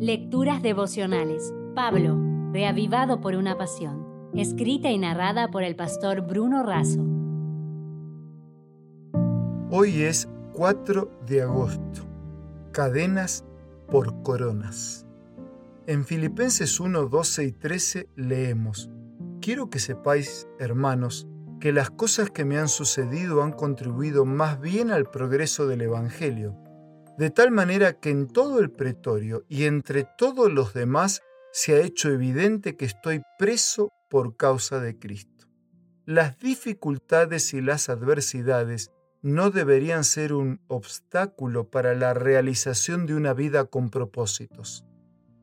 Lecturas devocionales. Pablo, reavivado por una pasión. Escrita y narrada por el pastor Bruno Razo. Hoy es 4 de agosto. Cadenas por coronas. En Filipenses 1, 12 y 13 leemos, Quiero que sepáis, hermanos, que las cosas que me han sucedido han contribuido más bien al progreso del Evangelio, de tal manera que en todo el pretorio y entre todos los demás se ha hecho evidente que estoy preso por causa de Cristo. Las dificultades y las adversidades no deberían ser un obstáculo para la realización de una vida con propósitos.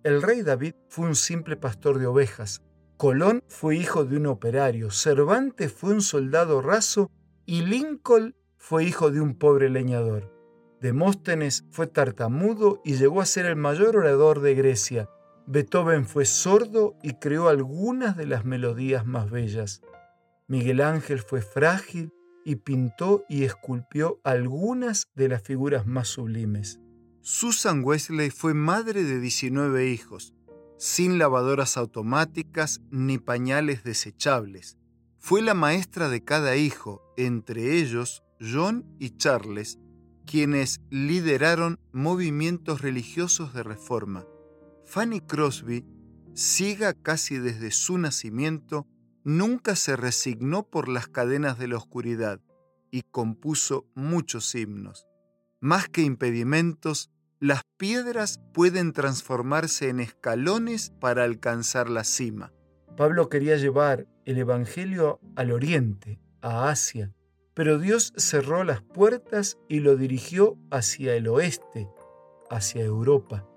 El rey David fue un simple pastor de ovejas, Colón fue hijo de un operario, Cervantes fue un soldado raso y Lincoln fue hijo de un pobre leñador. Demóstenes fue tartamudo y llegó a ser el mayor orador de Grecia. Beethoven fue sordo y creó algunas de las melodías más bellas. Miguel Ángel fue frágil y pintó y esculpió algunas de las figuras más sublimes. Susan Wesley fue madre de 19 hijos sin lavadoras automáticas ni pañales desechables. Fue la maestra de cada hijo, entre ellos John y Charles, quienes lideraron movimientos religiosos de reforma. Fanny Crosby, ciega casi desde su nacimiento, nunca se resignó por las cadenas de la oscuridad y compuso muchos himnos. Más que impedimentos, las piedras pueden transformarse en escalones para alcanzar la cima. Pablo quería llevar el Evangelio al oriente, a Asia, pero Dios cerró las puertas y lo dirigió hacia el oeste, hacia Europa.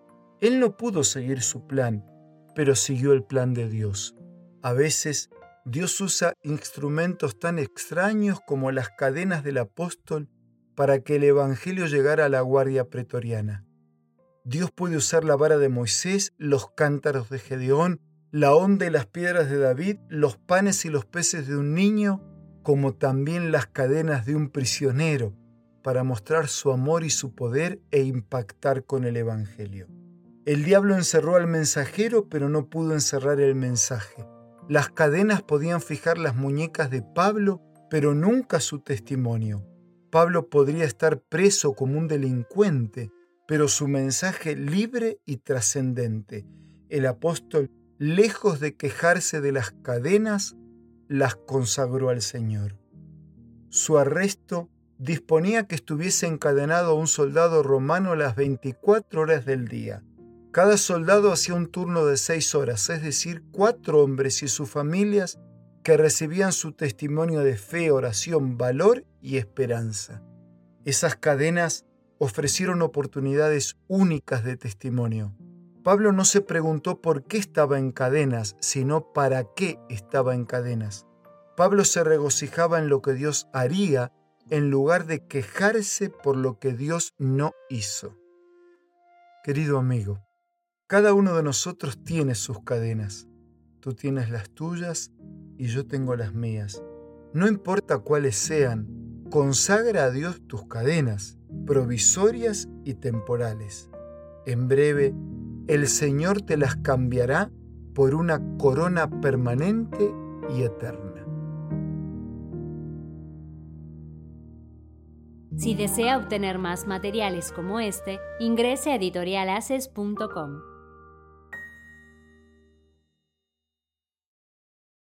Él no pudo seguir su plan, pero siguió el plan de Dios. A veces Dios usa instrumentos tan extraños como las cadenas del apóstol para que el Evangelio llegara a la guardia pretoriana. Dios puede usar la vara de Moisés, los cántaros de Gedeón, la onda y las piedras de David, los panes y los peces de un niño, como también las cadenas de un prisionero, para mostrar su amor y su poder e impactar con el Evangelio. El diablo encerró al mensajero, pero no pudo encerrar el mensaje. Las cadenas podían fijar las muñecas de Pablo, pero nunca su testimonio. Pablo podría estar preso como un delincuente, pero su mensaje libre y trascendente. El apóstol, lejos de quejarse de las cadenas, las consagró al Señor. Su arresto disponía que estuviese encadenado un soldado romano las 24 horas del día. Cada soldado hacía un turno de seis horas, es decir, cuatro hombres y sus familias que recibían su testimonio de fe, oración, valor y esperanza. Esas cadenas ofrecieron oportunidades únicas de testimonio. Pablo no se preguntó por qué estaba en cadenas, sino para qué estaba en cadenas. Pablo se regocijaba en lo que Dios haría en lugar de quejarse por lo que Dios no hizo. Querido amigo, cada uno de nosotros tiene sus cadenas. Tú tienes las tuyas y yo tengo las mías. No importa cuáles sean, consagra a Dios tus cadenas provisorias y temporales. En breve, el Señor te las cambiará por una corona permanente y eterna. Si desea obtener más materiales como este, ingrese a editorialaces.com.